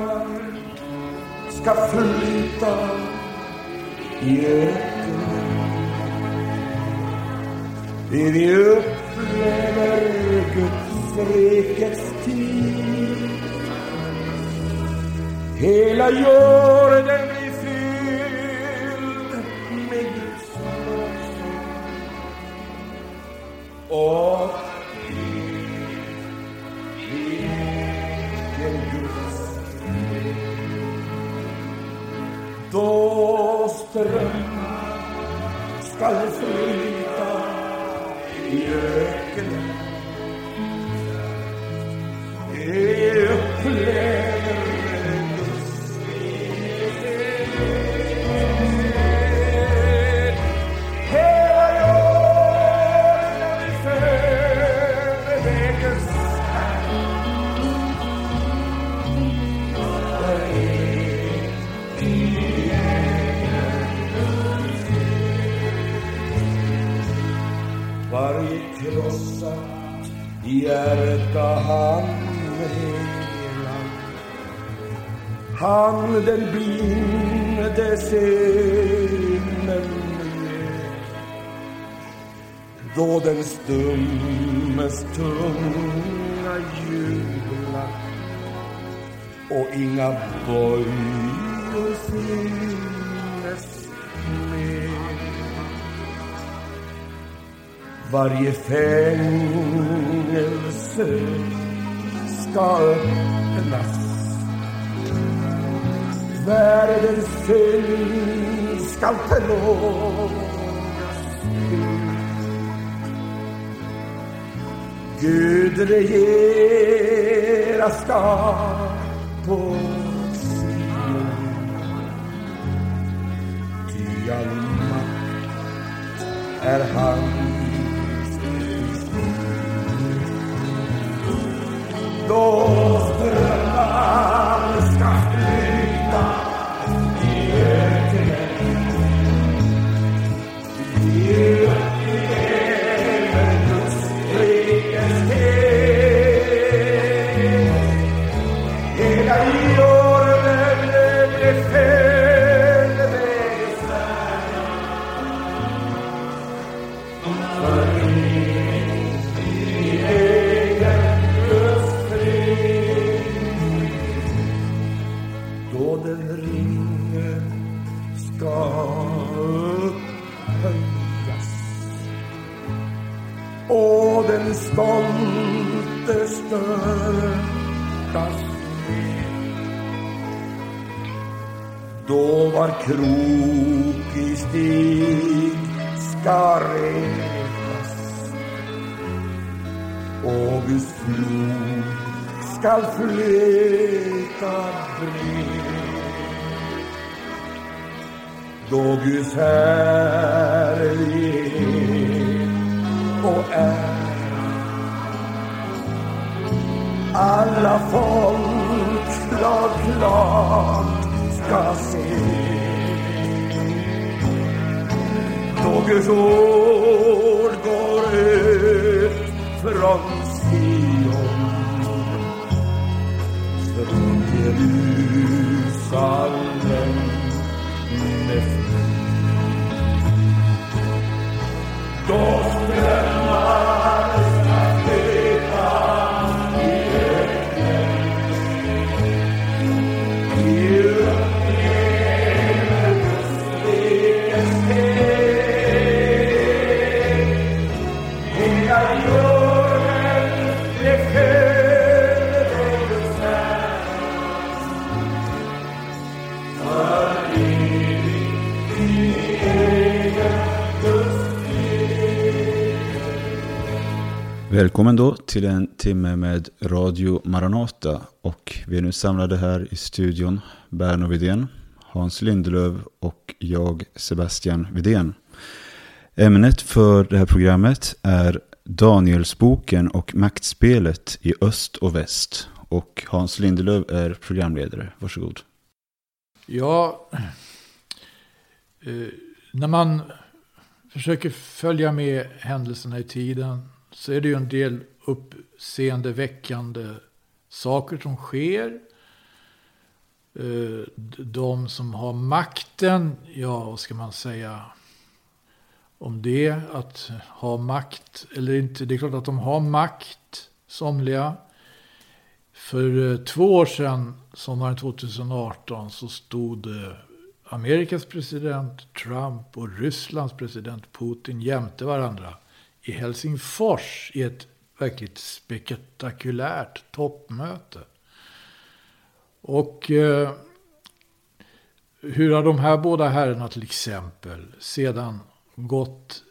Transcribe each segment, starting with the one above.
strömmar ska flyta i öknen. Vi upplever Guds rikets tid. Hela jorden blir fylld med Guds lovsång. Han den blinde sinnen. Då den stummes tunga jublar och inga bojor synes mer. Varje fängelse ska öppnas. Världens synd skall förlåtas. Gud regera ska på Sion. Ty all makt är hans Då strömmar krokig stig ska retas och Guds flod skall flyta bred. Då Guds härlighet och ära alla folk klart, klart ska se. Då Guds ord går ut från Sion från Jerusalem med frid. Då Välkommen då till en timme med Radio Maranata och vi är nu samlade här i studion Berno Widén, Hans Lindelöv och jag Sebastian Widén. Ämnet för det här programmet är Danielsboken och maktspelet i öst och väst och Hans Lindelöv är programledare. Varsågod. Ja, eh, när man försöker följa med händelserna i tiden så är det ju en del uppseendeväckande saker som sker. Eh, de som har makten, ja vad ska man säga om det? Att ha makt eller inte. Det är klart att de har makt, somliga. För eh, två år sedan, sommaren 2018, så stod Amerikas president Trump och Rysslands president Putin jämte varandra i Helsingfors i ett verkligt spektakulärt toppmöte. Och eh, hur har de här båda herrarna till exempel sedan gått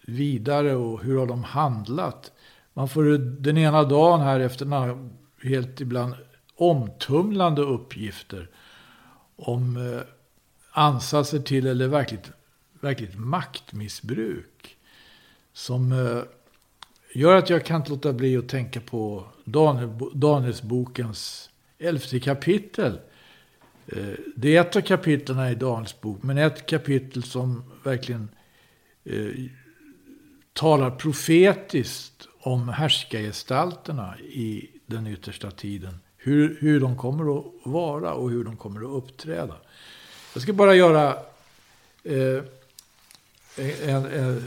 vidare och hur har de handlat? Man får den ena dagen här efter den helt ibland omtumlande uppgifter om eh, ansatser till eller verkligt, verkligt maktmissbruk. Som eh, gör att jag kan inte låta bli att tänka på Daniel, Danielsbokens elfte kapitel. Eh, det är ett av kapitlen i Daniels bok, men ett kapitel som verkligen eh, talar profetiskt om härskargestalterna i den yttersta tiden. Hur, hur de kommer att vara och hur de kommer att uppträda. Jag ska bara göra eh, en, en,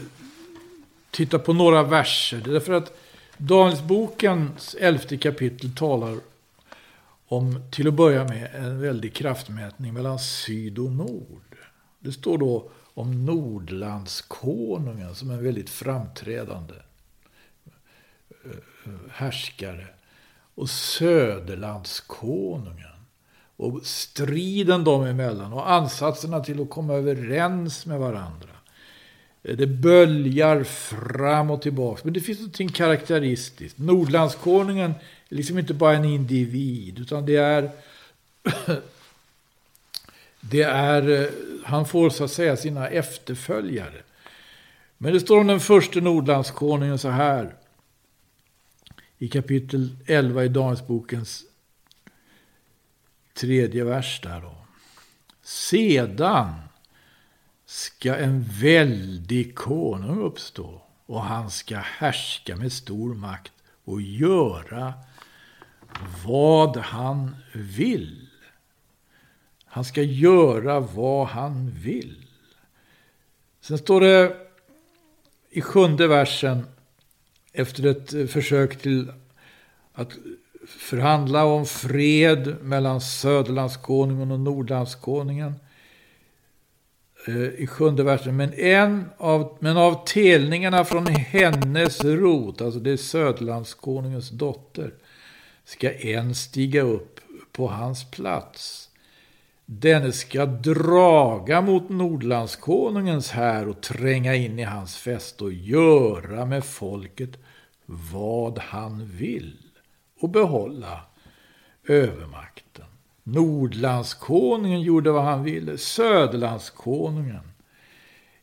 titta på några verser. Det är Därför att Danielsbokens elfte kapitel talar om, till att börja med, en väldig kraftmätning mellan syd och nord. Det står då om Nordlandskonungen som en väldigt framträdande eh, eh, härskare. Och Söderlandskonungen. Och striden dem emellan och ansatserna till att komma överens med varandra. Det böljar fram och tillbaka. Men det finns någonting karaktäristiskt. Nordlandskonungen är liksom inte bara en individ. Utan det är... det är... Eh, han får så att säga sina efterföljare. Men det står om den första Nordlandskonungen så här. I kapitel 11 i Danielsbokens tredje vers där då. Sedan ska en väldig konung uppstå och han ska härska med stor makt och göra vad han vill. Han ska göra vad han vill. Sen står det i sjunde versen efter ett försök till att förhandla om fred mellan Söderlandskonungen och Nordlandskonungen. Eh, I sjunde versen. Men, en av, men av telningarna från hennes rot, alltså det är Söderlandskonungens dotter, ska en stiga upp på hans plats. Denne ska draga mot Nordlandskonungens här och tränga in i hans fäste och göra med folket vad han vill och behålla övermakten. Nordlandskonungen gjorde vad han ville. Söderlandskonungen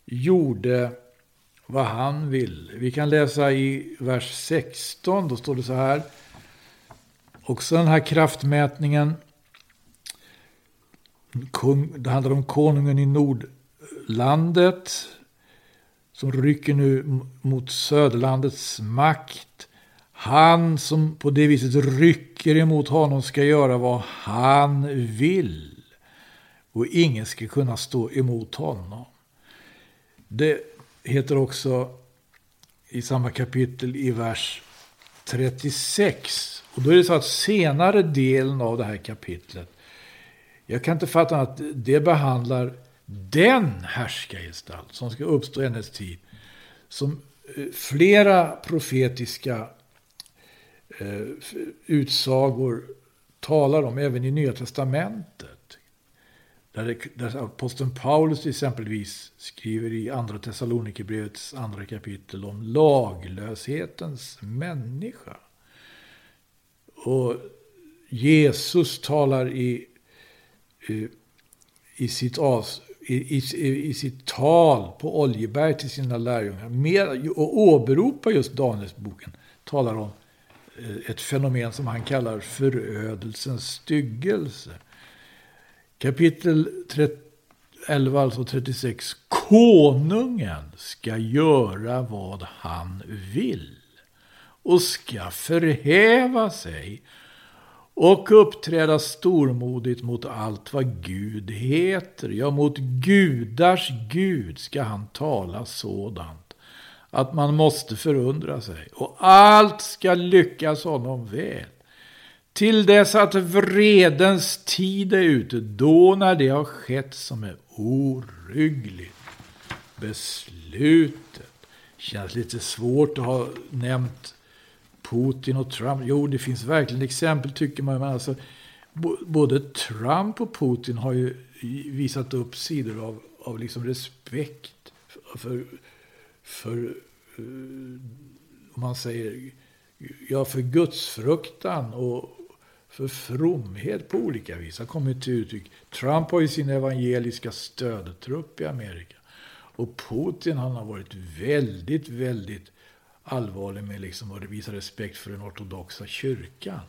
gjorde vad han ville. Vi kan läsa i vers 16. Då står det så här. Också den här kraftmätningen. Det handlar om konungen i Nordlandet. Som rycker nu mot Söderlandets makt. Han som på det viset rycker emot honom ska göra vad han vill. Och ingen ska kunna stå emot honom. Det heter också i samma kapitel i vers 36. Och då är det så att senare delen av det här kapitlet. Jag kan inte fatta att det behandlar den härskargestalt som ska uppstå i hennes tid. Som eh, flera profetiska eh, utsagor talar om även i Nya Testamentet. Där, det, där aposteln Paulus exempelvis skriver i Andra Thessalonikerbrevets andra kapitel om laglöshetens människa. Och Jesus talar i, i, i sitt, avs, i, i, i, sitt tal på Oljeberg till sina lärjungar och åberopar just Danielsboken. Talar om Eh, ett fenomen som han kallar förödelsens styggelse. Kapitel 11, alltså 36. Konungen ska göra vad han vill och ska förhäva sig och uppträda stormodigt mot allt vad Gud heter. Ja, mot gudars Gud ska han tala sådant att man måste förundra sig. Och allt ska lyckas honom väl. Till dess att vredens tid är ute, då när det har skett som är oryggligt beslutet. Känns lite svårt att ha nämnt Putin och Trump. Jo, det finns verkligen exempel tycker man. Men alltså, både Trump och Putin har ju visat upp sidor av, av liksom respekt för, för, eh, om man säger, ja, för gudsfruktan och för fromhet på olika vis. har kommit till uttryck. Trump har ju sin evangeliska stödtrupp i Amerika. Och Putin han har varit väldigt, väldigt allvarlig med liksom att visa respekt för den ortodoxa kyrkan.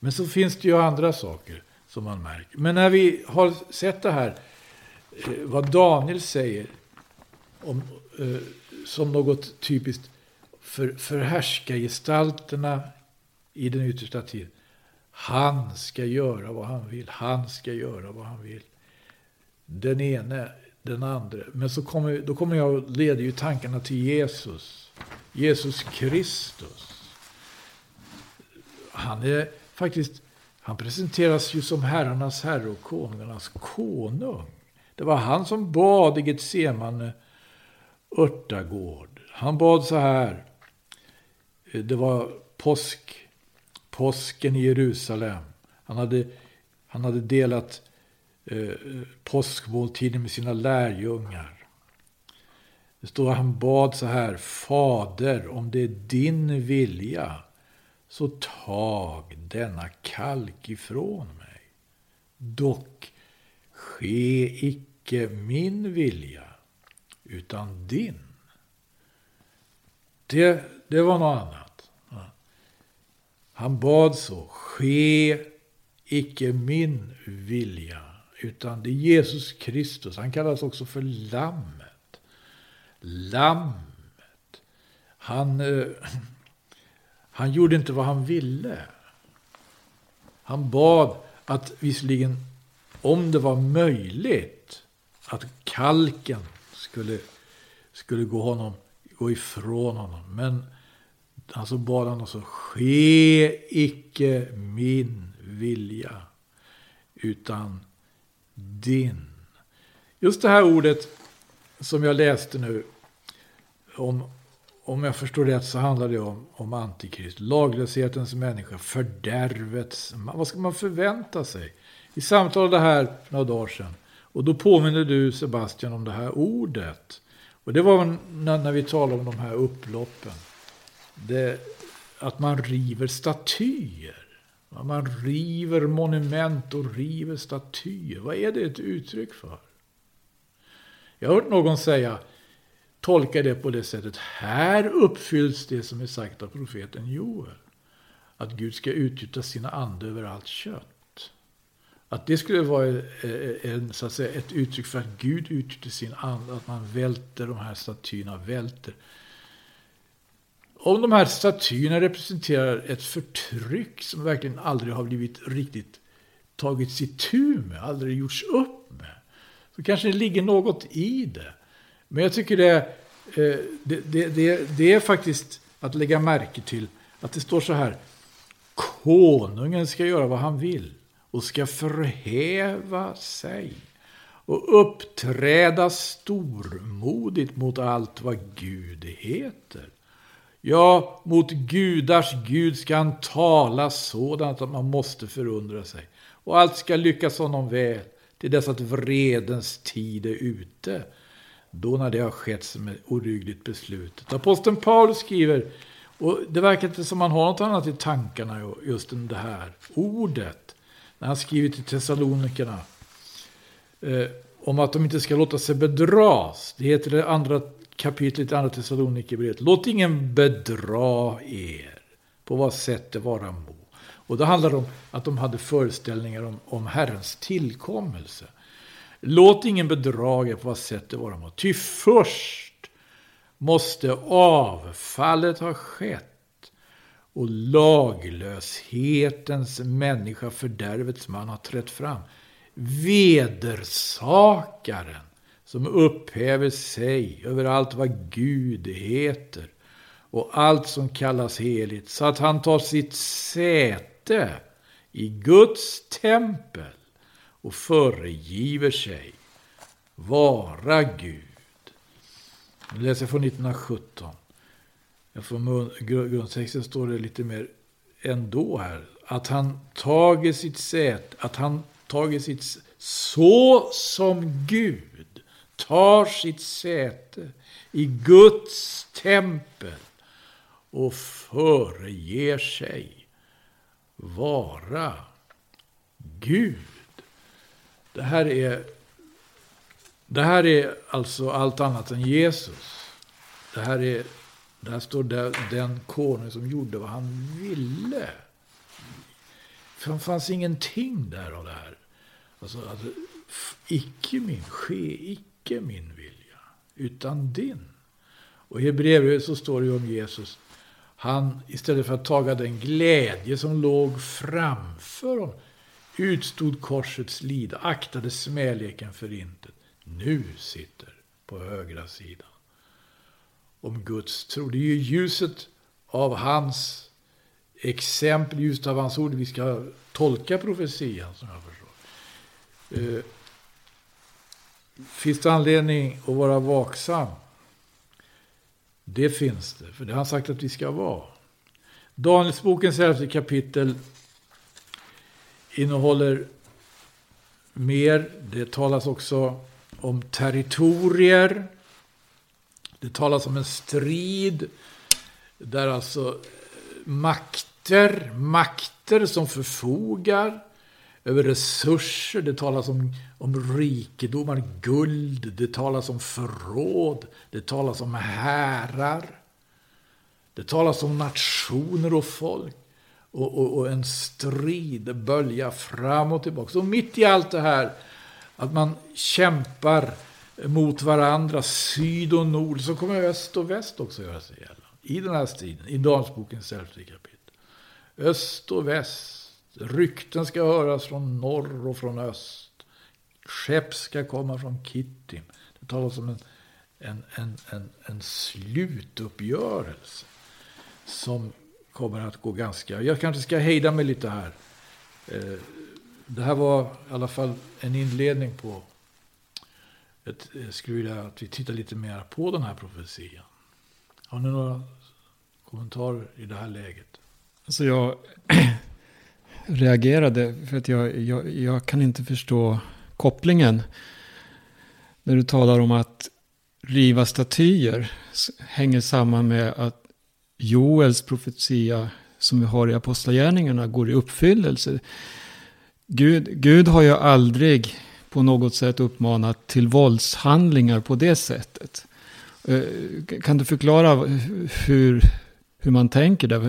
Men så finns det ju andra saker som man märker. Men när vi har sett det här, eh, vad Daniel säger om, eh, som något typiskt för, förhärska härskargestalterna i den yttersta tiden. Han ska göra vad han vill. Han ska göra vad han vill. Den ene, den andra. Men så kommer, då kommer jag leder ju tankarna till Jesus. Jesus Kristus. Han är faktiskt, han presenteras ju som herrarnas herre och konungarnas konung. Det var han som bad i Getsemane örtagård. Han bad så här. Det var påsk, påsken i Jerusalem. Han hade, han hade delat eh, påskmåltiden med sina lärjungar. Det står att han bad så här. Fader, om det är din vilja så tag denna kalk ifrån mig. Dock ske icke min vilja utan din. Det, det var något annat. Han bad så. Ske icke min vilja utan det är Jesus Kristus. Han kallas också för Lammet lammet. Han, eh, han gjorde inte vad han ville. Han bad att visserligen, om det var möjligt, att kalken skulle, skulle gå, honom, gå ifrån honom. Men alltså bad han också, ske icke min vilja, utan din. Just det här ordet som jag läste nu, om, om jag förstår rätt så handlar det om, om antikrist. Laglöshetens människa, fördärvets Vad ska man förvänta sig? I samtalet här för några dagar sedan. Och då påminner du Sebastian om det här ordet. Och det var när, när vi talade om de här upploppen. Det, att man river statyer. Man river monument och river statyer. Vad är det ett uttryck för? Jag har hört någon säga tolka det på det sättet. Här uppfylls det som är sagt av profeten Joel. Att Gud ska utgjuta sina ande över allt kött. Att det skulle vara eh, en, så att säga, ett uttryck för att Gud utgjuter sin ande, att man välter de här statyerna, välter. Om de här statyerna representerar ett förtryck som verkligen aldrig har blivit riktigt tagits itu tur med, aldrig gjorts upp med, så kanske det ligger något i det. Men jag tycker det, eh, det, det, det, det är faktiskt att lägga märke till att det står så här. Konungen ska göra vad han vill och ska förhäva sig och uppträda stormodigt mot allt vad Gud heter. Ja, mot gudars Gud ska han tala sådant att man måste förundra sig. Och allt ska lyckas honom väl till dess att vredens tid är ute. Då när det har skett som ett oryggligt beslut. Aposteln Paulus skriver, och det verkar inte som han har något annat i tankarna just än det här ordet. När han skriver till Thessalonikerna. Eh, om att de inte ska låta sig bedras. Det heter det andra kapitlet i andra Thessalonikerbrevet. Låt ingen bedra er på vad sätt det vara må. Och då handlar det om att de hade föreställningar om, om Herrens tillkommelse. Låt ingen bedraga på vad sätt det vara må. Ty först måste avfallet ha skett och laglöshetens människa, fördärvets man, har trätt fram. Vedersakaren som upphäver sig över allt vad Gud heter och allt som kallas heligt, så att han tar sitt säte i Guds tempel och föregiver sig vara Gud. Nu läser jag från 1917. Från grundtexten står det lite mer ändå här. Att han tagit sitt sätt, att han tagit sitt så som Gud tar sitt säte i Guds tempel och föreger sig vara Gud. Det här är, det här är alltså allt annat än Jesus. Det här är, där står det, den konung som gjorde vad han ville. För det fanns ingenting där av det här. Alltså, alltså, icke min, ske icke min vilja, utan din. Och i Hebreerbrevet så står det ju om Jesus. Han, istället för att taga den glädje som låg framför honom, utstod korsets lida, aktade smäleken för intet. Nu sitter på högra sidan. Om Guds tro. Det är ju ljuset av hans exempel, ljuset av hans ord, vi ska tolka profetian som jag förstår. Eh, finns det anledning att vara vaksam? Det finns det, för det har han sagt att vi ska vara. Danielsbokens elfte kapitel innehåller mer. Det talas också om territorier. Det talas om en strid där alltså eh, makter, makter som förfogar över resurser. Det talas om, om rikedomar, guld. Det talas om förråd. Det talas om härar. Det talas om nationer och folk. Och, och, och en strid böljar fram och tillbaka. Och mitt i allt det här, att man kämpar mot varandra, syd och nord, så kommer öst och väst också göra sig gällande. I den här striden, i Damsbokens elfte kapitel. Öst och väst Rykten ska höras från norr och från öst. Skepp ska komma från Kittim. Det talas om en, en, en, en, en slutuppgörelse. Som kommer att gå ganska... Jag kanske ska hejda mig lite här. Eh, det här var i alla fall en inledning på... Jag eh, skulle vilja att vi tittar lite mer på den här profetian. Har ni några kommentarer i det här läget? Alltså jag reagerade för att jag, jag, jag kan inte förstå kopplingen. När du talar om att riva statyer hänger samman med att Joels profetia som vi har i Apostlagärningarna går i uppfyllelse. Gud, Gud har ju aldrig på något sätt uppmanat till våldshandlingar på det sättet. Eh, kan du förklara hur, hur man tänker där.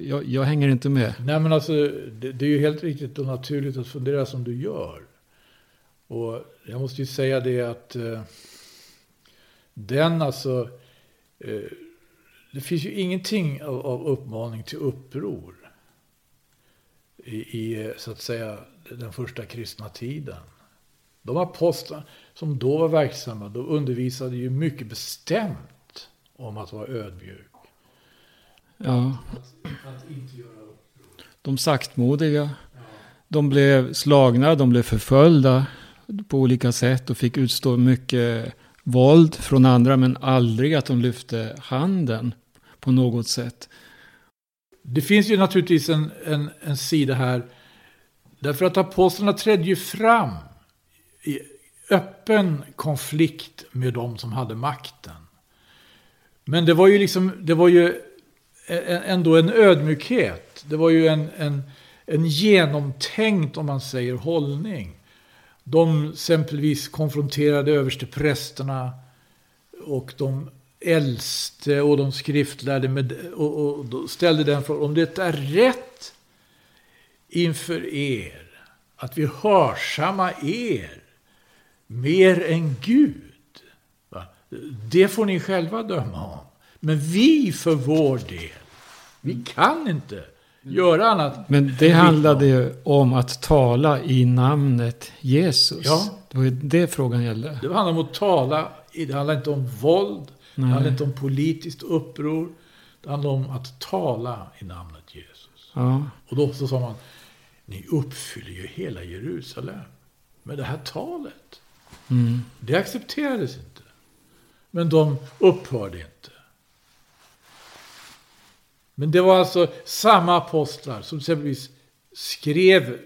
Jag, jag, hänger inte med. Nej men alltså det, det, är ju helt riktigt och naturligt att fundera som du gör. Och jag måste ju säga det att eh, den alltså, eh, det finns ju ingenting av, av uppmaning till uppror i, i, så att säga den första kristna tiden. De apostlar som då var verksamma, de undervisade ju mycket bestämt om att vara ödmjuk. Ja. De saktmodiga. De blev slagna, de blev förföljda på olika sätt och fick utstå mycket våld från andra men aldrig att de lyfte handen på något sätt. Det finns ju naturligtvis en, en, en sida här därför att apostlarna trädde ju fram i öppen konflikt med de som hade makten. Men det var ju liksom, det var ju ändå en ödmjukhet. Det var ju en, en, en genomtänkt, om man säger, hållning. De exempelvis konfronterade översteprästerna och de äldste och de skriftlärde med, och, och ställde den frågan om det är rätt inför er att vi hörsamma er mer än Gud. Det får ni själva döma om. Men vi för vår del, Vi kan inte göra annat. Men det handlade ju om att tala i namnet Jesus. Ja. Det var ju det frågan gällde. Det handlar om att tala. Det handlar inte om våld. Det Nej. handlar inte om politiskt uppror. Det handlar om att tala i namnet Jesus. Ja. Och då så sa man, ni uppfyller ju hela Jerusalem med det här talet. Mm. Det accepterades inte. Men de upphörde inte. Men det var alltså samma apostlar som exempelvis skrev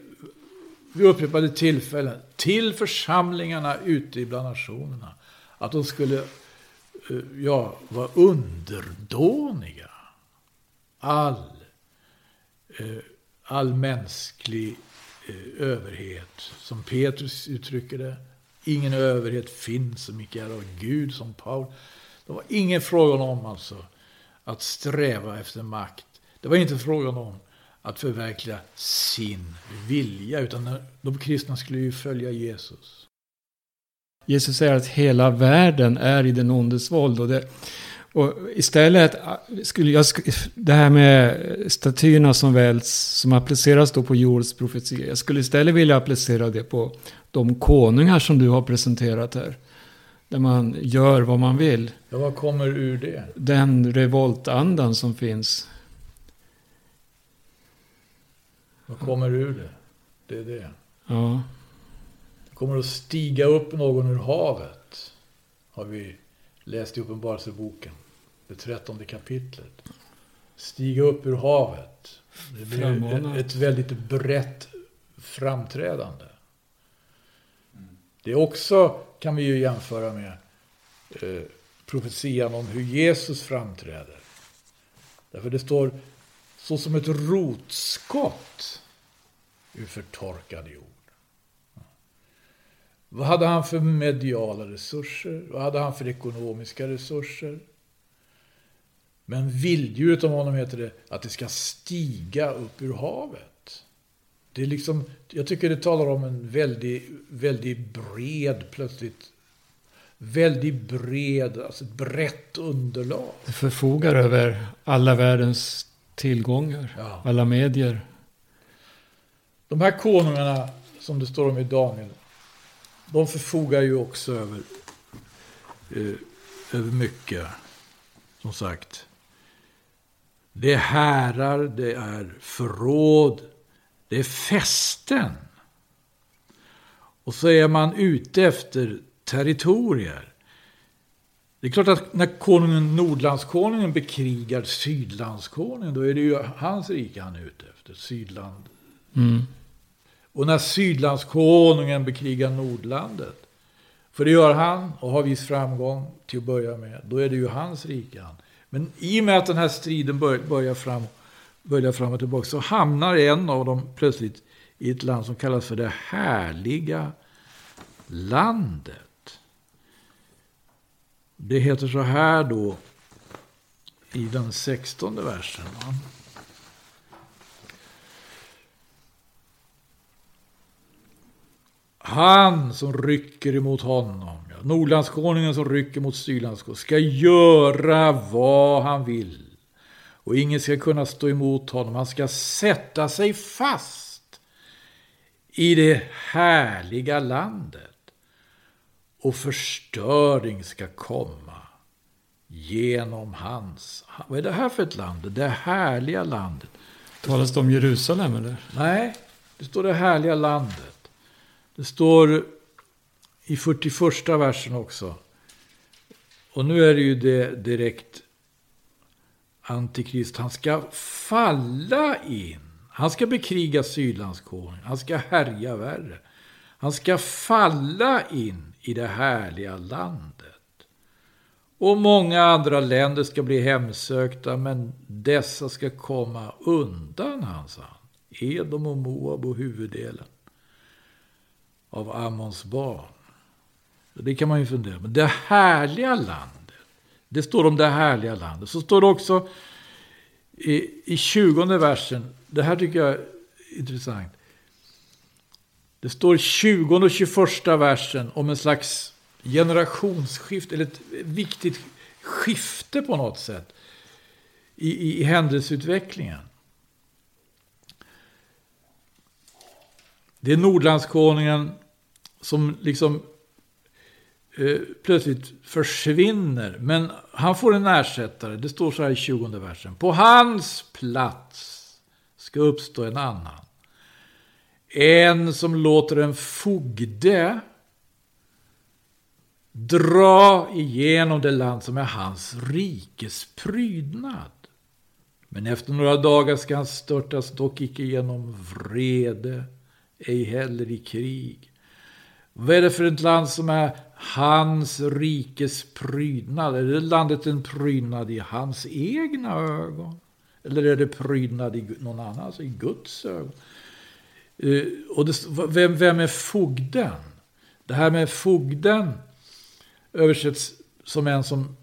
vid upprepade tillfällen till församlingarna ute bland nationerna. Att de skulle eh, ja, vara underdåniga. All, eh, all mänsklig eh, överhet, som Petrus uttrycker det. Ingen överhet finns som icke är av Gud, som Paul. Det var ingen fråga om alltså att sträva efter makt. Det var inte frågan om att förverkliga sin vilja, utan de kristna skulle ju följa Jesus. Jesus säger att hela världen är i den ondes våld. Och, det, och istället skulle jag, det här med statyerna som väljs, som appliceras då på Joels profetia. Jag skulle istället vilja applicera det på de konungar som du har presenterat här. Där man gör vad man vill. Ja, vad kommer ur det? Den revoltandan som finns. Vad kommer ur det? Det är det. Ja, Det kommer att stiga upp någon ur havet. Har vi läst i Uppenbarelseboken. Det trettonde kapitlet. Stiga upp ur havet. Det blir ett, ett väldigt brett framträdande. Det är också, kan vi ju jämföra med, eh, profetian om hur Jesus framträder. Därför det står så som ett rotskott ur förtorkad jord. Vad hade han för mediala resurser? Vad hade han för ekonomiska resurser? Men vilddjuret om honom heter det att det ska stiga upp ur havet. Det är liksom, jag tycker det talar om en väldigt, väldigt bred, plötsligt, väldigt bred, alltså ett brett underlag. det förfogar över alla världens tillgångar. Ja. Alla medier. De här konungarna, som det står om i Daniel, de förfogar ju också över, eh, över mycket. Som sagt. Det är härar, det är förråd, det är fästen. Och så är man ute efter territorier. Det är klart att när konungen, Nordlandskonungen bekrigar Sydlandskonungen, då är det ju hans rike han är ute efter. Sydland, Mm. och när Sydlandskonungen bekrigar Nordlandet, för det gör han och har viss framgång till att börja med, då är det ju hans rike. han. Men i och med att den här striden bör, börjar, fram, börjar fram och tillbaka så hamnar en av dem plötsligt i ett land som kallas för det härliga landet. Det heter så här då i den sextonde versen. Va? Han som rycker emot honom, Nordlandskonungen som rycker mot Sydlandskonungen, ska göra vad han vill. Och ingen ska kunna stå emot honom. Han ska sätta sig fast i det härliga landet. Och förstöring ska komma genom hans... Vad är det här för ett land? Det härliga landet. Talas det om Jerusalem eller? Nej, det står det härliga landet. Det står i 41 versen också. Och nu är det ju det direkt antikrist. Han ska falla in. Han ska bekriga Sydlandskonungen. Han ska härja värre. Han ska falla in i det härliga landet. Och många andra länder ska bli hemsökta, men dessa ska komma undan hans hand. Edom och Moab och huvuddelen av Ammons barn. Det kan man ju fundera på. Det härliga landet. Det står om det härliga landet. Så står det också i, i 20 versen. Det här tycker jag är intressant. Det står 20 och 21 versen om en slags generationsskifte. Eller ett viktigt skifte på något sätt. i, i, i händelseutvecklingen. Det är Nordlandskonungen som liksom eh, plötsligt försvinner. Men han får en ersättare. Det står så här i 20 versen. På hans plats ska uppstå en annan. En som låter en fogde dra igenom det land som är hans rikes prydnad. Men efter några dagar ska han störtas dock icke genom vrede, ej heller i krig. Vad är det för ett land som är hans rikes prydnad? Är det landet en prydnad i hans egna ögon? Eller är det prydnad i någon annans, i Guds ögon? Eh, och det, vem, vem är fogden? Det här med fogden översätts som en som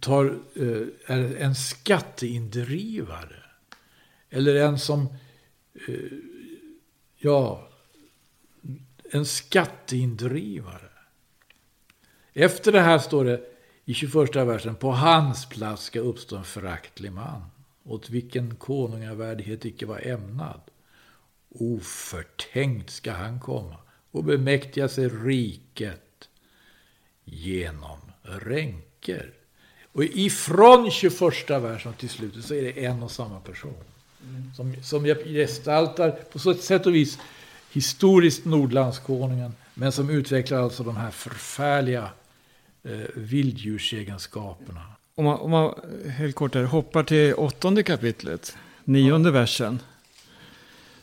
tar, eh, är en skatteindrivare. Eller en som, eh, ja, en skatteindrivare. Efter det här står det i 21 versen, på hans plats ska uppstå en föraktlig man, åt vilken konungavärdighet icke var ämnad. Oförtänkt ska han komma och bemäktiga sig riket genom ränker. Och ifrån 21 versen till slutet så är det en och samma person. Mm. Som, som gestaltar på så ett sätt och vis historiskt Nordlandskonungen. Men som utvecklar alltså de här förfärliga eh, vilddjursegenskaperna. Om man, om man helt kort här, hoppar till åttonde kapitlet, nionde ja. versen.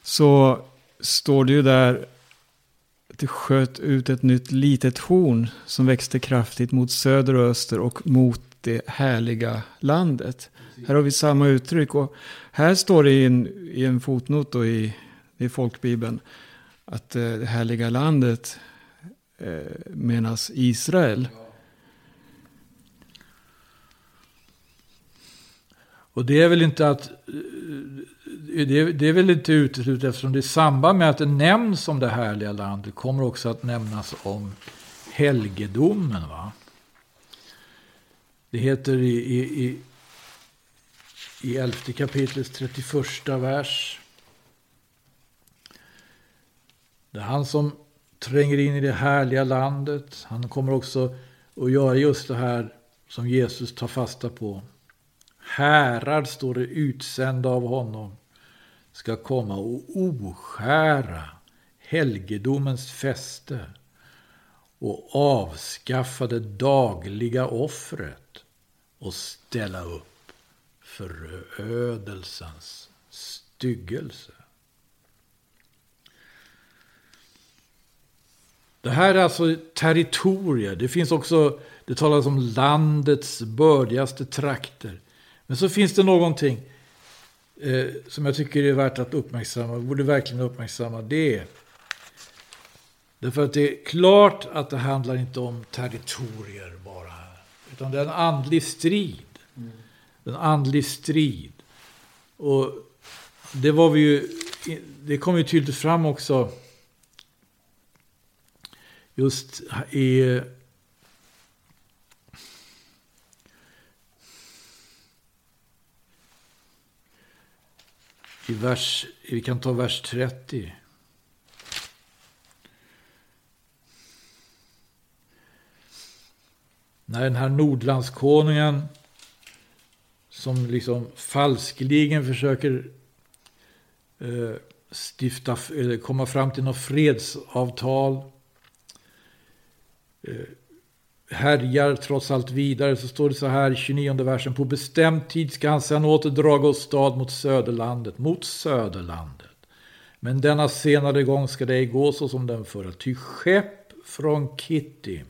Så står det ju där att det sköt ut ett nytt litet horn som växte kraftigt mot söder och öster och mot det härliga landet. Här har vi samma uttryck och här står det i en, i en fotnot då i, i folkbibeln att eh, det härliga landet eh, menas Israel. Och det är väl inte att eh, det är, väl inte uteslutet eftersom det i samband med att det nämns om det härliga landet kommer också att nämnas om helgedomen. Va? Det heter i, i, i, i elfte kapitlets 31 vers. Det är han som tränger in i det härliga landet. Han kommer också att göra just det här som Jesus tar fasta på. Härar, står det, utsända av honom, ska komma och oskära helgedomens fäste och avskaffa det dagliga offret och ställa upp förödelsens styggelse. Det här är alltså territorier. Det finns också, det talas om landets bördigaste trakter. Men så finns det någonting eh, som jag tycker är värt att uppmärksamma, borde verkligen uppmärksamma. Det är Därför att det är klart att det handlar inte om territorier bara här. Utan det är en andlig strid. Mm. En andlig strid. Och det var vi ju, det kom ju tydligt fram också just i i vers, vi kan ta vers 30. När den här Nordlandskonungen som liksom falskligen försöker eh, stifta, eller komma fram till något fredsavtal Eh, Eh, härjar trots allt vidare så står det så här i 29 versen. På bestämd tid ska han sedan åter draga åstad mot söderlandet, mot söderlandet. Men denna senare gång ska det ej gå så som den förra. Ty skepp från Kittim.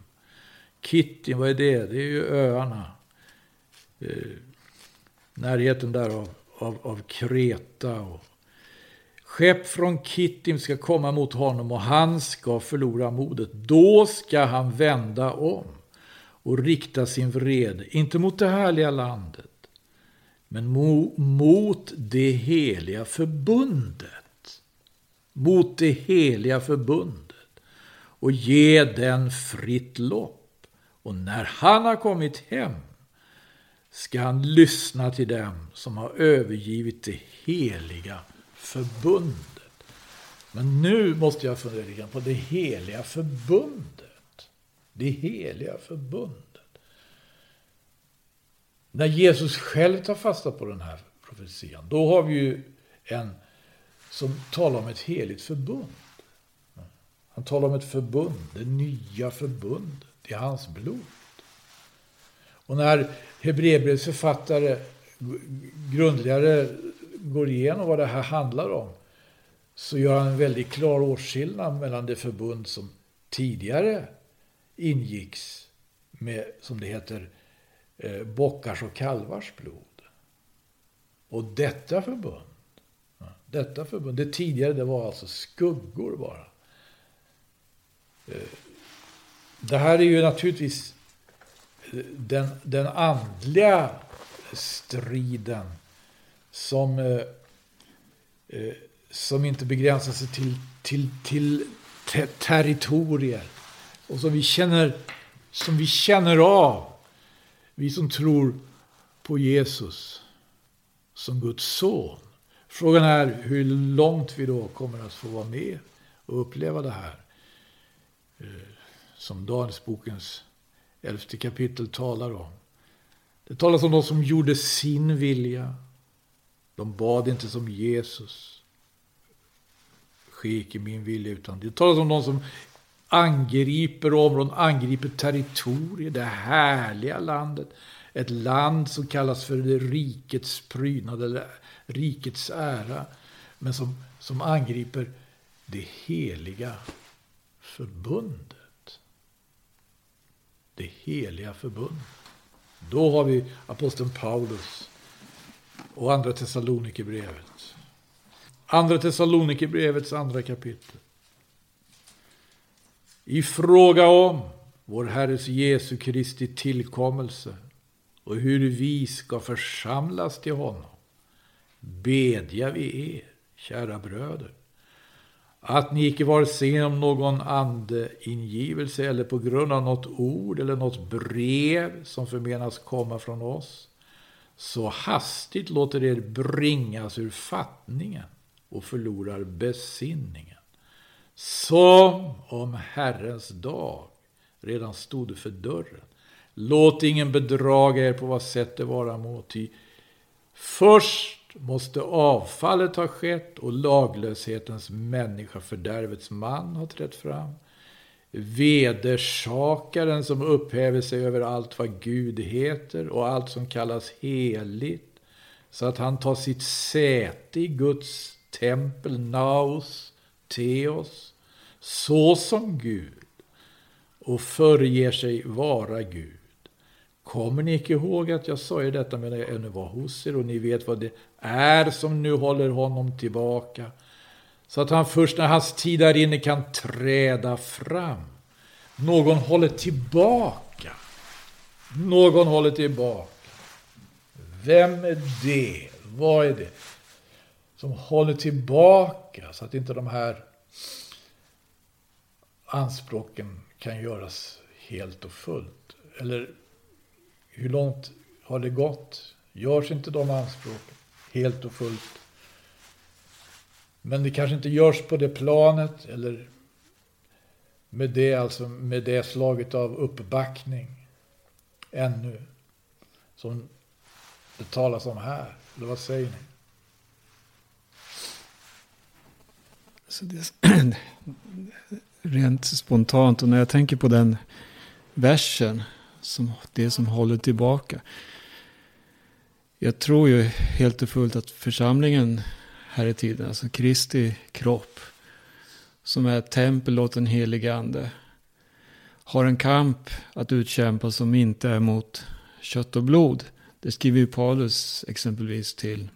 Kittim, vad är det? Det är ju öarna. Eh, närheten där av, av, av Kreta och Skepp från Kittim ska komma mot honom och han ska förlora modet. Då ska han vända om och rikta sin vrede, inte mot det härliga landet, men mo mot det heliga förbundet. Mot det heliga förbundet. Och ge den fritt lopp. Och när han har kommit hem ska han lyssna till dem som har övergivit det heliga förbundet. Men nu måste jag fundera lite på det heliga förbundet. Det heliga förbundet. När Jesus själv tar fasta på den här profetian, då har vi ju en som talar om ett heligt förbund. Han talar om ett förbund, det nya förbundet i hans blod. Och när Hebreerbrevets författare grundligare går igenom vad det här handlar om så gör han en väldigt klar åtskillnad mellan det förbund som tidigare ingicks med, som det heter, eh, bockars och kalvars blod. Och detta förbund, detta förbund, det tidigare det var alltså skuggor bara. Eh, det här är ju naturligtvis eh, den, den andliga striden som, eh, eh, som inte begränsar sig till, till, till te territorier. Och som vi, känner, som vi känner av, vi som tror på Jesus som Guds son. Frågan är hur långt vi då kommer att få vara med och uppleva det här. Eh, som Danielsbokens elfte kapitel talar om. Det talas om de som gjorde sin vilja. De bad inte som Jesus. Ske icke min vilja utan det talas om de som angriper områden, angriper territorier, det härliga landet. Ett land som kallas för det rikets prydnad eller rikets ära. Men som, som angriper det heliga förbundet det heliga förbundet. Då har vi aposteln Paulus och andra Thessalonikerbrevet. Andra Thessalonikerbrevets andra kapitel. I fråga om vår Herres Jesu Kristi tillkommelse och hur vi ska församlas till honom bedja vi er, kära bröder, att ni icke vare sig genom någon andeingivelse eller på grund av något ord eller något brev som förmenas komma från oss, så hastigt låter er bringas ur fattningen och förlorar besinningen. Som om Herrens dag redan stod för dörren. Låt ingen bedraga er på vad sätt det vara må, ty först måste avfallet ha skett och laglöshetens människa, fördärvets man, har trätt fram. Vedersakaren som upphäver sig över allt vad Gud heter och allt som kallas heligt, så att han tar sitt säte i Guds tempel, naos, teos, så som Gud och föreger sig vara Gud. Kommer ni inte ihåg att jag sa er detta medan jag ännu var hos er och ni vet vad det är som nu håller honom tillbaka? Så att han först när hans tid där inne kan träda fram. Någon håller tillbaka. Någon håller tillbaka. Vem är det? Vad är det? Som håller tillbaka så att inte de här anspråken kan göras helt och fullt. Eller hur långt har det gått? Görs inte de anspråken helt och fullt? Men det kanske inte görs på det planet eller med det, alltså med det slaget av uppbackning ännu som det talas om här. Eller vad säger ni? Så det, rent spontant och när jag tänker på den versen som, det som håller tillbaka. Jag tror ju helt och fullt att församlingen här i tiden, alltså Kristi kropp, som är tempel åt den helige ande, har en kamp att utkämpa som inte är mot kött och blod. Det skriver ju Paulus exempelvis till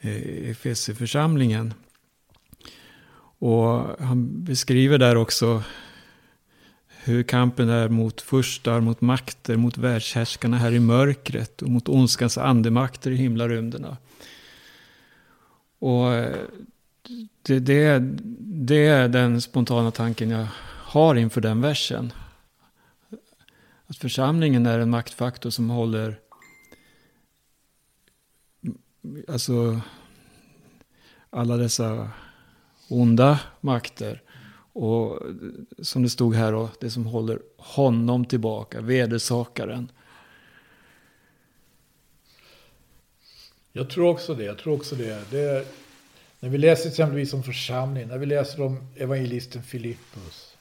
eh, Efesierförsamlingen. Och han beskriver där också hur kampen är mot furstar, mot makter, mot världshärskarna här i mörkret och mot ondskans andemakter i himlarymderna. Och eh, det, det, det är den spontana tanken jag har inför den versen. Att församlingen är en maktfaktor som håller alltså alla dessa onda makter. Och som det stod här då, det som håller honom tillbaka, vedersakaren. Jag tror också det. Jag tror också det. det är, när vi läser exempelvis om församlingen, när vi läser om evangelisten Filippus.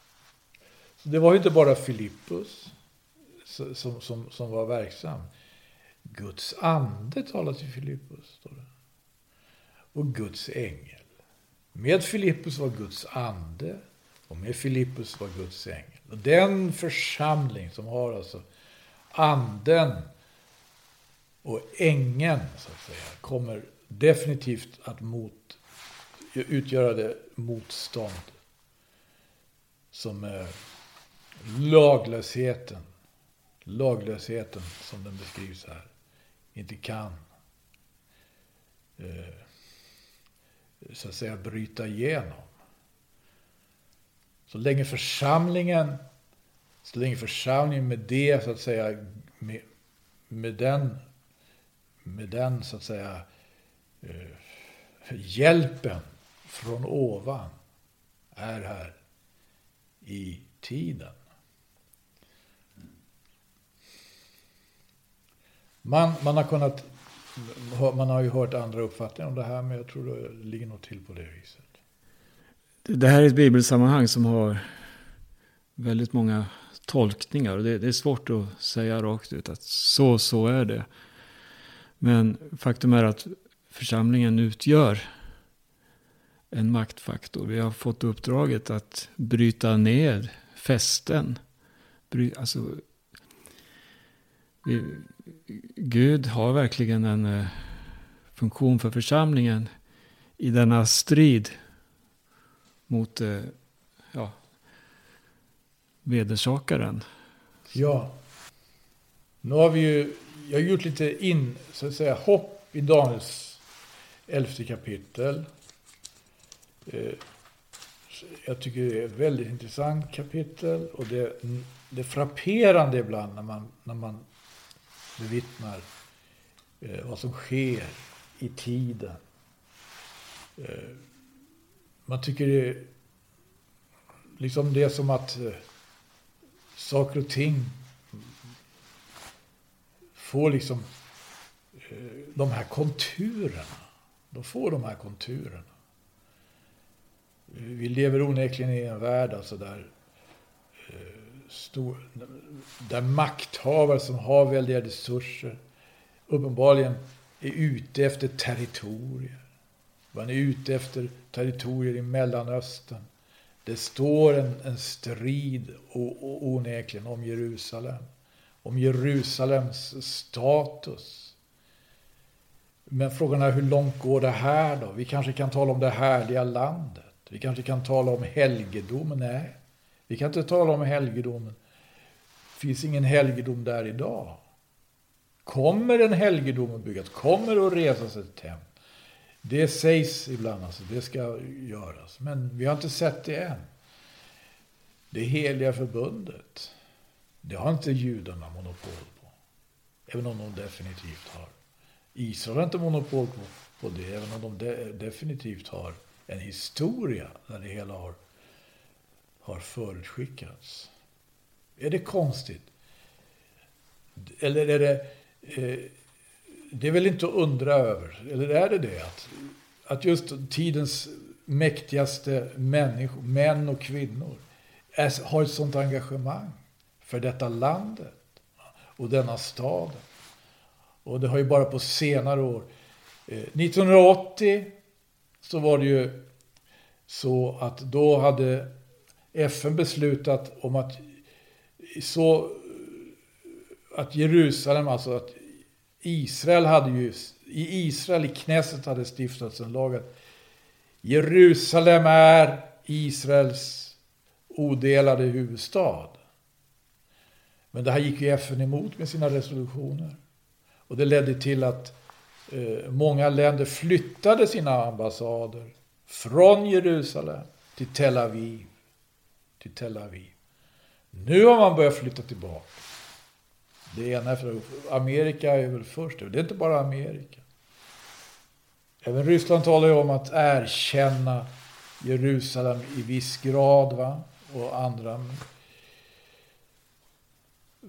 Så det var ju inte bara Filippus som, som, som var verksam. Guds ande talar till Filippus. Står det. Och Guds ängel. Med Filippus var Guds ande och med Filippus var Guds ängel. Och den församling som har alltså anden och ängeln så att säga kommer definitivt att mot, utgöra det motstånd som är laglösheten, laglösheten som den beskrivs här, inte kan eh, så att säga bryta igenom. Så länge församlingen, så länge församlingen med det så att säga, med, med den, med den så att säga eh, hjälpen från ovan är här i tiden. Man, man har kunnat, man har ju hört andra uppfattningar om det här, men jag tror det ligger nog till på det viset. Det här är ett bibelsammanhang som har väldigt många tolkningar. Det, det är svårt att säga rakt ut att så, så är det. Men faktum är att församlingen utgör en maktfaktor. Vi har fått uppdraget att bryta ner fästen. Bry, alltså, vi, Gud har verkligen en eh, funktion för församlingen i denna strid mot eh, ja, vedersakaren. Ja. Nu har vi ju, jag har gjort lite in, så att säga, hopp i Daniels elfte kapitel. Eh, jag tycker det är ett väldigt intressant kapitel och det, det är frapperande ibland när man, när man bevittnar eh, vad som sker i tiden. Eh, man tycker det, liksom det är som att saker och ting får liksom eh, de här konturerna. De får de här konturerna. Vi lever onekligen i en värld alltså där, eh, stor, där makthavare som har väldiga resurser uppenbarligen är ute efter territorier. Man är ute efter territorier i Mellanöstern. Det står en, en strid o, o, onekligen om Jerusalem. Om Jerusalems status. Men frågan är hur långt går det här då? Vi kanske kan tala om det härliga landet. Vi kanske kan tala om helgedomen. Nej, vi kan inte tala om helgedomen. Det finns ingen helgedom där idag. Kommer en helgedom att byggas? Kommer att resas ett hem? Det sägs ibland, alltså, det ska göras. Men vi har inte sett det än. Det heliga förbundet, det har inte judarna monopol på. Även om de definitivt har. Israel har inte monopol på, på det, även om de de, definitivt har en historia där det hela har, har förutskickats. Är det konstigt? Eller är det... Eh, det är väl inte att undra över, eller är det det? Att, att just tidens mäktigaste människor, män och kvinnor, är, har ett sånt engagemang för detta landet och denna stad. Och det har ju bara på senare år. Eh, 1980 så var det ju så att då hade FN beslutat om att så att Jerusalem, alltså att Israel hade ju, i Israel, i Knesset hade stiftats en lag att Jerusalem är Israels odelade huvudstad. Men det här gick ju FN emot med sina resolutioner. Och det ledde till att eh, många länder flyttade sina ambassader från Jerusalem till Tel Aviv. Till Tel Aviv. Nu har man börjat flytta tillbaka. Det ena för Amerika är väl först. Det är inte bara Amerika. Även Ryssland talar ju om att erkänna Jerusalem i viss grad. Va? Och andra.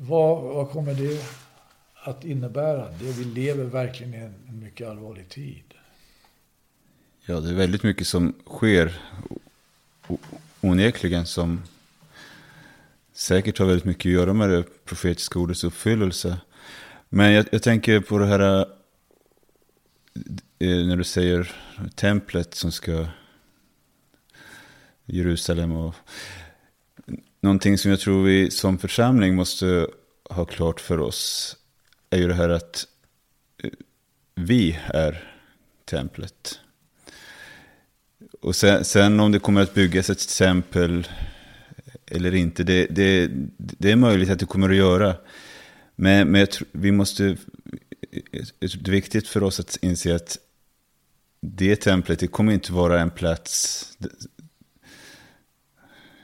Vad, vad kommer det att innebära? Det vi lever verkligen i en mycket allvarlig tid. Ja, det är väldigt mycket som sker onekligen som säkert har väldigt mycket att göra med det profetiska ordets uppfyllelse. Men jag, jag tänker på det här eh, när du säger templet som ska Jerusalem och någonting som jag tror vi som församling måste ha klart för oss är ju det här att eh, vi är templet. Och sen, sen, om det kommer att byggas ett tempel eller inte, det, det, det är möjligt att det kommer att göra. Men, men tror, vi måste, eh, det är viktigt för oss att inse att det templet, det kommer inte vara en plats,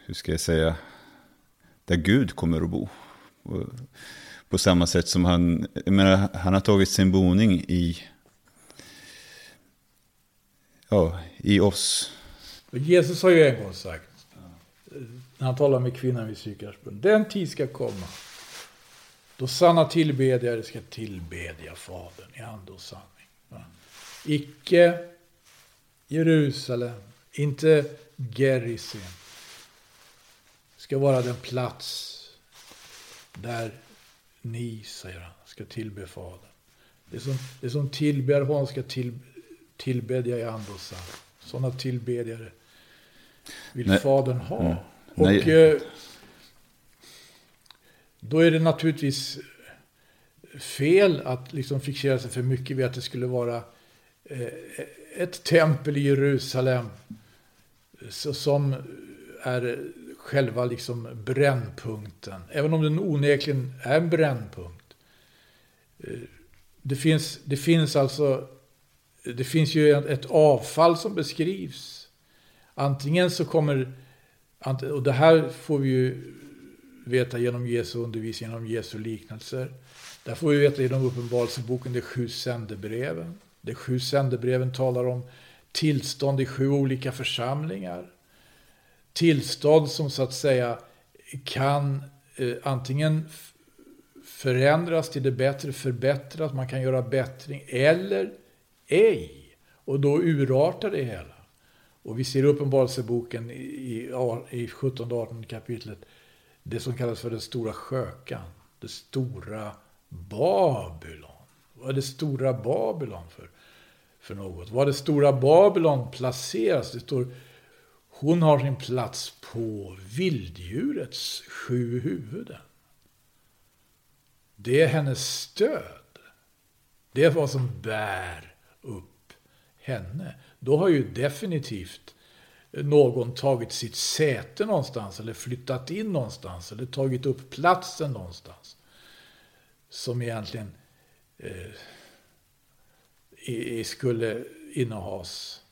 hur ska jag säga, där Gud kommer att bo. På samma sätt som han, menar, han har tagit sin boning i, ja, i oss. Jesus har ju en gång sagt, när han talar med kvinnan vid Sykarsbrunn, den tid ska komma då sanna tillbedjare ska tillbedja Fadern i ande och sanning. Icke Jerusalem, inte Gerizim, ska vara den plats där ni, säger han, ska tillbe Fadern. Det som, det som tillber honom ska till, tillbedja i ande och. Sådana tillbedjare vill Nej. Fadern ha. Och eh, då är det naturligtvis fel att liksom fixera sig för mycket vid att det skulle vara eh, ett tempel i Jerusalem som är själva liksom brännpunkten. Även om den onekligen är en brännpunkt. Eh, det finns, det finns alltså det finns ju ett avfall som beskrivs. Antingen så kommer, och det här får vi ju veta genom Jesu undervisning, genom Jesu liknelser. Där får vi veta genom Uppenbarelseboken de sju sändebreven. De sju sändebreven talar om tillstånd i sju olika församlingar. Tillstånd som så att säga kan eh, antingen förändras till det bättre, förbättras, man kan göra bättring eller ej. Och då urartar det hela. Och vi ser Uppenbarelseboken i, i, i 17-18 kapitlet det som kallas för den stora skökan. Det stora Babylon. Vad är det stora Babylon för, för något? Var det stora Babylon placeras? Det står hon har sin plats på vilddjurets sju huvuden. Det är hennes stöd. Det är vad som bär upp henne. Då har ju definitivt någon tagit sitt säte någonstans eller flyttat in någonstans eller tagit upp platsen någonstans. Som egentligen eh, skulle innehas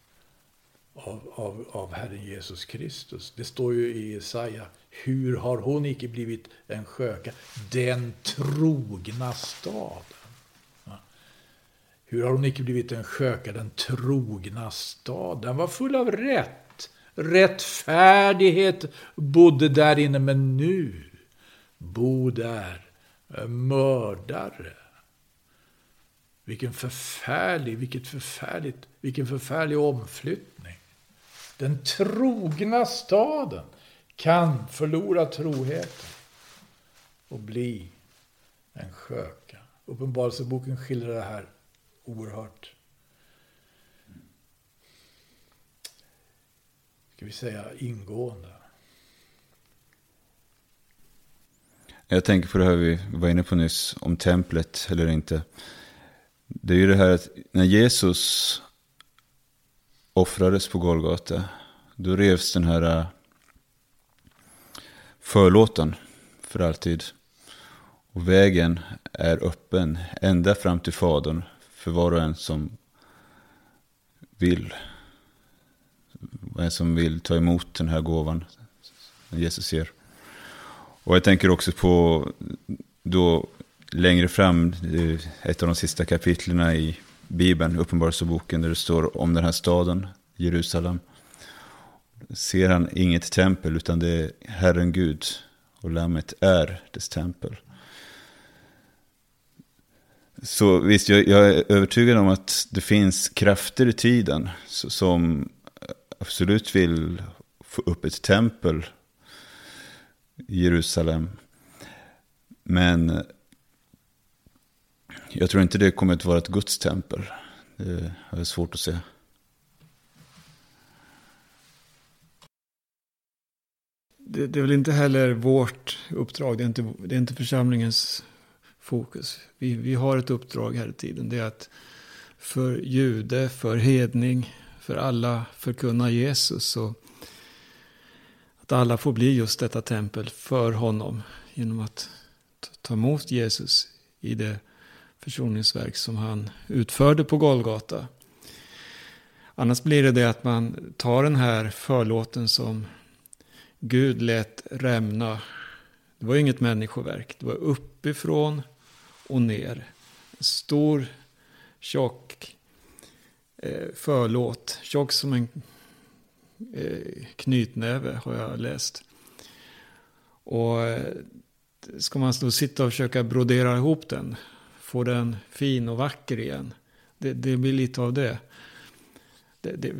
av, av, av Herren Jesus Kristus. Det står ju i Jesaja, hur har hon icke blivit en sköka? Den trogna staden. Hur har hon icke blivit en sköka, den trogna staden? Den var full av rätt rättfärdighet bodde där inne, men nu bo där eh, mördare. Vilken förfärlig, vilket förfärligt, vilken förfärlig omflyttning. Den trogna staden kan förlora troheten och bli en sköka. Uppenbarelseboken skildrar det här oerhört ska vi säga, ingående. Jag tänker på det här vi var inne på nyss, om templet eller inte. Det är ju det här att när Jesus offrades på Golgata, då revs den här äh, förlåten för alltid. Och vägen är öppen ända fram till Fadern för var och en som vill en som vill ta emot den här gåvan som Jesus ger. Och jag tänker också på då längre fram, eh, ett av de sista kapitlerna i Bibeln, Uppenbarelseboken, där det står om den här staden, Jerusalem. Ser han inget tempel, utan det är Herren Gud och Lammet är dess tempel. Så visst, jag, jag, är övertygad om att det finns krafter i tiden som absolut vill få upp ett tempel i Jerusalem. Men jag tror inte det kommer att vara ett gudstempel. Det är svårt att se. Det, det, är väl inte heller vårt uppdrag, det är inte, det är inte församlingens fokus. Vi, vi har ett uppdrag här i tiden, det är att för jude, för hedning, för alla förkunna Jesus. Och att alla får bli just detta tempel för honom genom att ta emot Jesus i det försoningsverk som han utförde på Golgata. Annars blir det det att man tar den här förlåten som Gud lät rämna. Det var inget människoverk, det var uppifrån och ner. En stor, tjock eh, förlåt, tjock som en eh, knytnäve har jag läst. Och eh, ska man då sitta och försöka brodera ihop den, få den fin och vacker igen. Det, det blir lite av det. det, det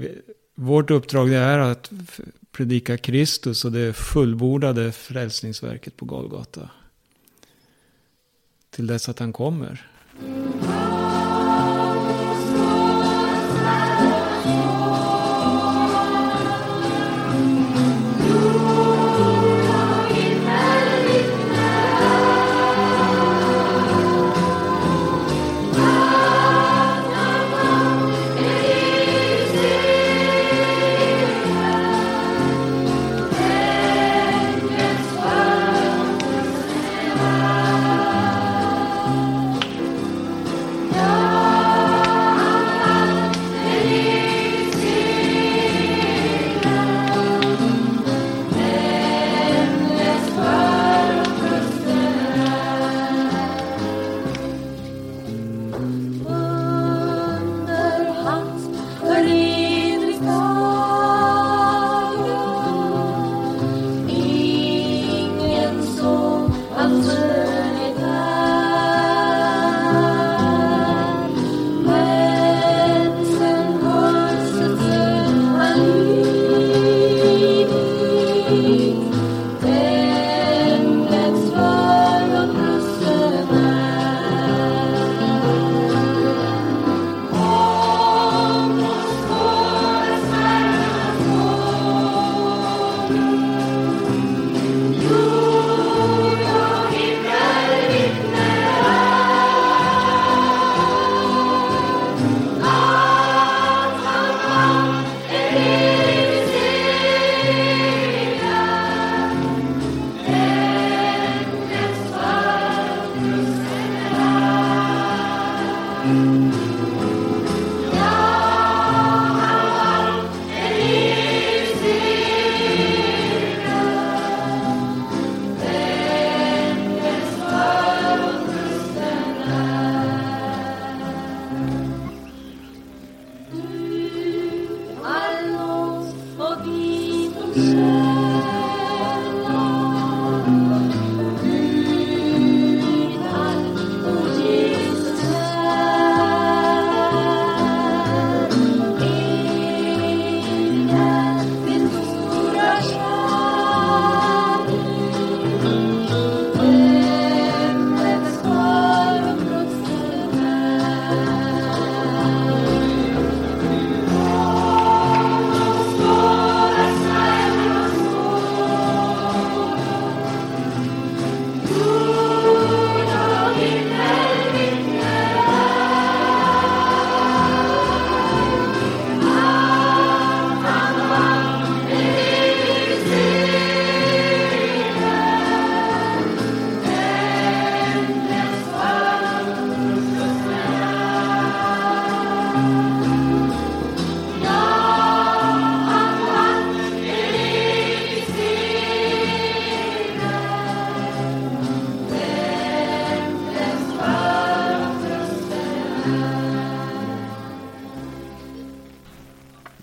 vårt uppdrag det är att predika Kristus och det fullbordade frälsningsverket på Golgata. Till dess att han kommer.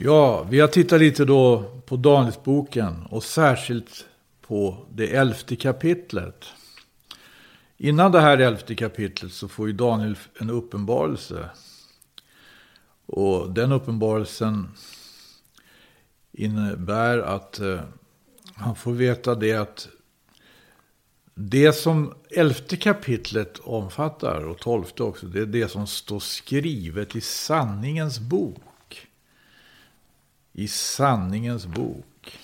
Ja, vi har tittat lite då på Danielsboken och särskilt på det elfte kapitlet. Innan det här elfte kapitlet så får ju Daniel en uppenbarelse. Och den uppenbarelsen innebär att eh, han får veta det att det som elfte kapitlet omfattar och tolfte också, det är det som står skrivet i sanningens bok. I sanningens bok.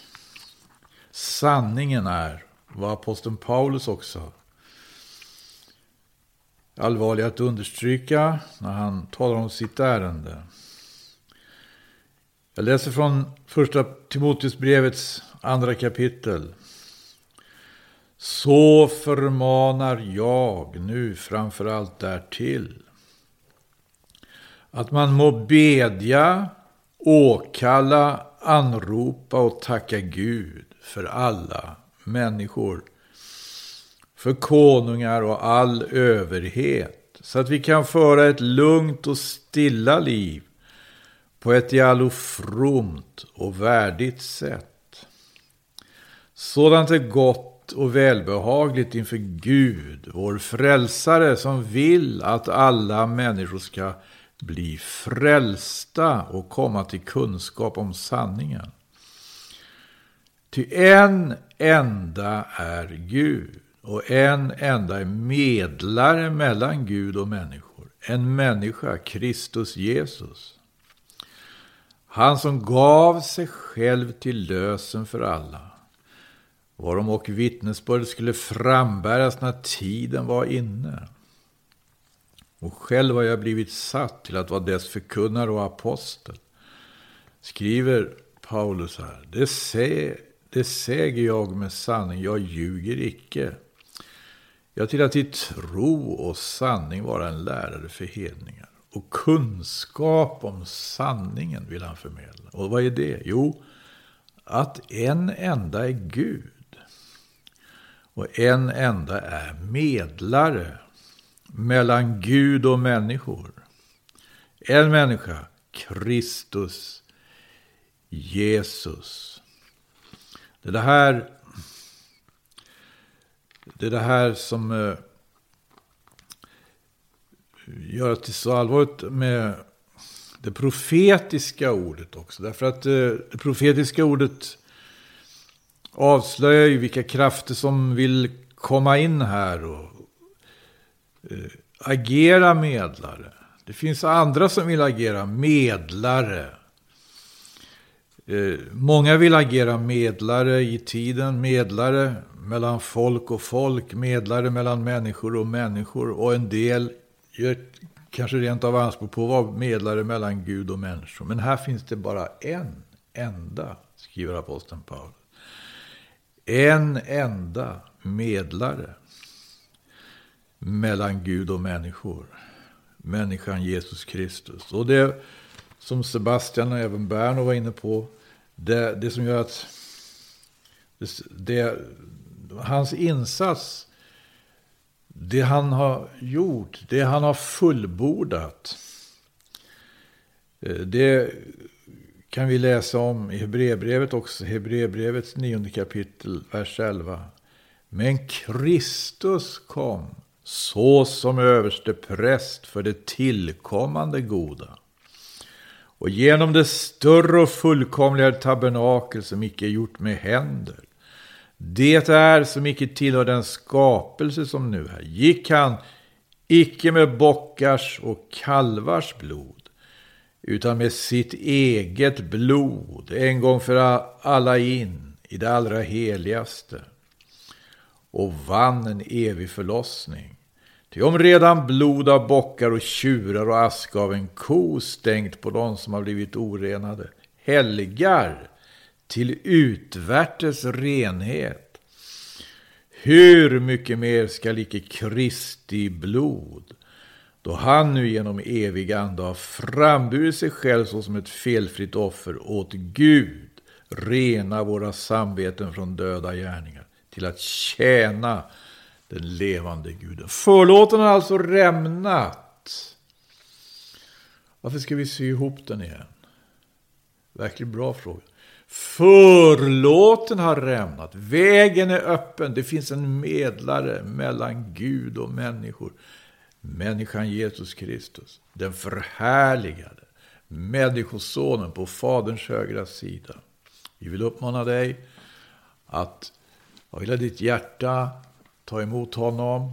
Sanningen är vad aposteln Paulus också allvarligt att understryka när han talar om sitt ärende. Jag läser från första Timoteusbrevets andra kapitel. Så förmanar jag nu framför allt därtill att man må bedja, åkalla, anropa och tacka Gud för alla människor, för konungar och all överhet, så att vi kan föra ett lugnt och stilla liv på ett i allo fromt och värdigt sätt. Sådant är gott och välbehagligt inför Gud, vår frälsare, som vill att alla människor ska bli frälsta och komma till kunskap om sanningen. Ty en enda är Gud och en enda är medlare mellan Gud och människor. En människa, Kristus Jesus. Han som gav sig själv till lösen för alla. Varom och vittnesbörd skulle frambäras när tiden var inne. Och själv har jag blivit satt till att vara dess förkunnare och apostel. Skriver Paulus här. Det, sä, det säger jag med sanning, jag ljuger icke. Jag till att i tro och sanning vara en lärare för hedningar. Och kunskap om sanningen vill han förmedla. Och vad är det? Jo, att en enda är Gud. Och en enda är medlare mellan Gud och människor. En människa, Kristus Jesus. Det är det här, det är det här som eh, gör att det är så allvarligt med det profetiska ordet också. Därför att eh, det profetiska ordet avslöjar ju vilka krafter som vill komma in här och Eh, agera medlare. Det finns andra som vill agera medlare. Eh, många vill agera medlare i tiden, medlare mellan folk och folk, medlare mellan människor och människor och en del gör kanske rent av anspråk på att vara medlare mellan Gud och människor. Men här finns det bara en enda, skriver aposteln Paulus. En enda medlare mellan Gud och människor. Människan Jesus Kristus. Och det som Sebastian och även Berno var inne på. Det, det som gör att det, det, hans insats det han har gjort, det han har fullbordat. Eh, det kan vi läsa om i Hebreerbrevet också, Hebreerbrevets nionde kapitel, vers 11. Men Kristus kom så som överste präst för det tillkommande goda. Och genom det större och fullkomligare tabernakel som icke är gjort med händer det är som icke tillhör den skapelse som nu är. Gick han icke med bockars och kalvars blod, utan med sitt eget blod, en gång för alla in i det allra heligaste, och vann en evig förlossning. Ty om redan blod av bockar och tjurar och aska av en ko stängt på dem som har blivit orenade, helgar till utvärtes renhet. Hur mycket mer skall icke Kristi blod, då han nu genom evig ande har framburit sig själv såsom ett felfritt offer åt Gud, rena våra samveten från döda gärningar, till att tjäna den levande guden. Förlåten har alltså rämnat. Varför ska vi sy ihop den igen? Verkligen bra fråga. Förlåten har rämnat. Vägen är öppen. Det finns en medlare mellan Gud och människor. Människan Jesus Kristus. Den förhärligade. Människosonen på Faderns högra sida. Vi vill uppmana dig att av hela ditt hjärta ta emot honom.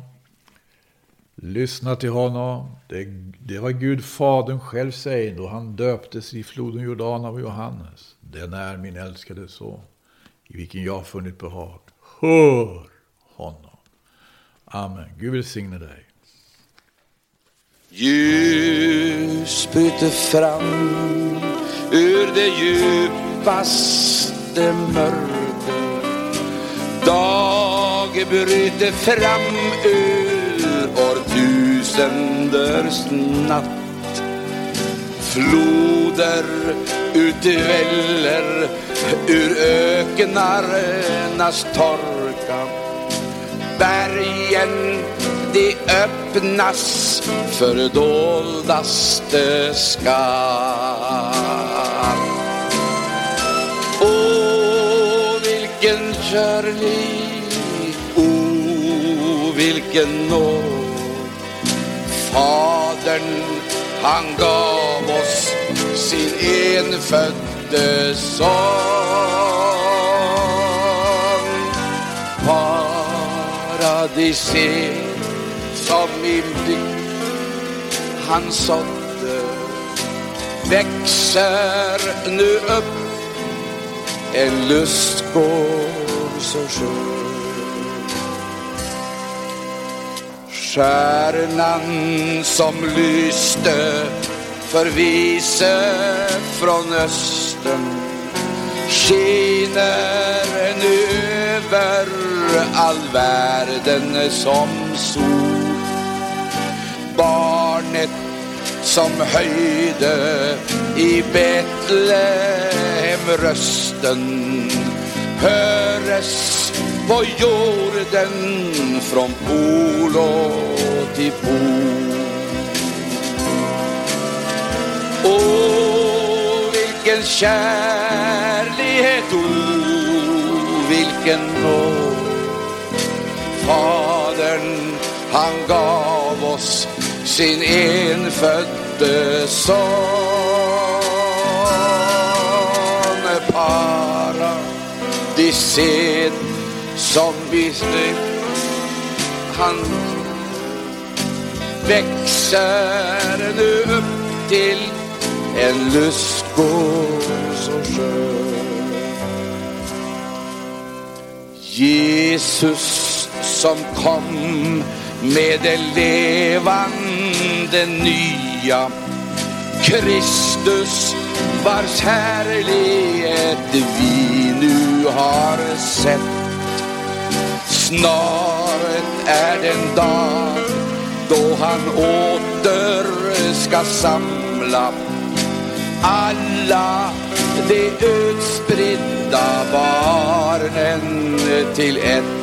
Lyssna till honom. Det, det var Gud Fadern själv säger då han döptes i floden Jordan av Johannes. Den är min älskade son, i vilken jag har funnit behag. Hör honom. Amen. Gud välsigne dig. Ljus bryter fram ur det djupaste mörker. Dag bryter fram ur årtusenders natt. Floder utväller ur öknarnas torka. Bergen de öppnas för doldaste skatt. Åh, vilken kärlek, vilken nåd. Fadern, han gav oss sin enfödde son. Paradiset som i blick han sådde växer nu upp en lustgård så skön. Stjärnan som lyste för vise från östen skiner nu över all världen som sol. Barnet som höjde i Betlehem rösten höres på jorden från polo till pol. Åh, vilken kärlighet, oh, vilken nåd Fadern, han gav oss sin enfödde son. Paradised som vi han växer nu upp till en lustgård så skön. Jesus som kom med det levande nya Kristus vars härlighet vi nu har sett Snart är den dag då han åter ska samla alla de utspridda barnen till ett.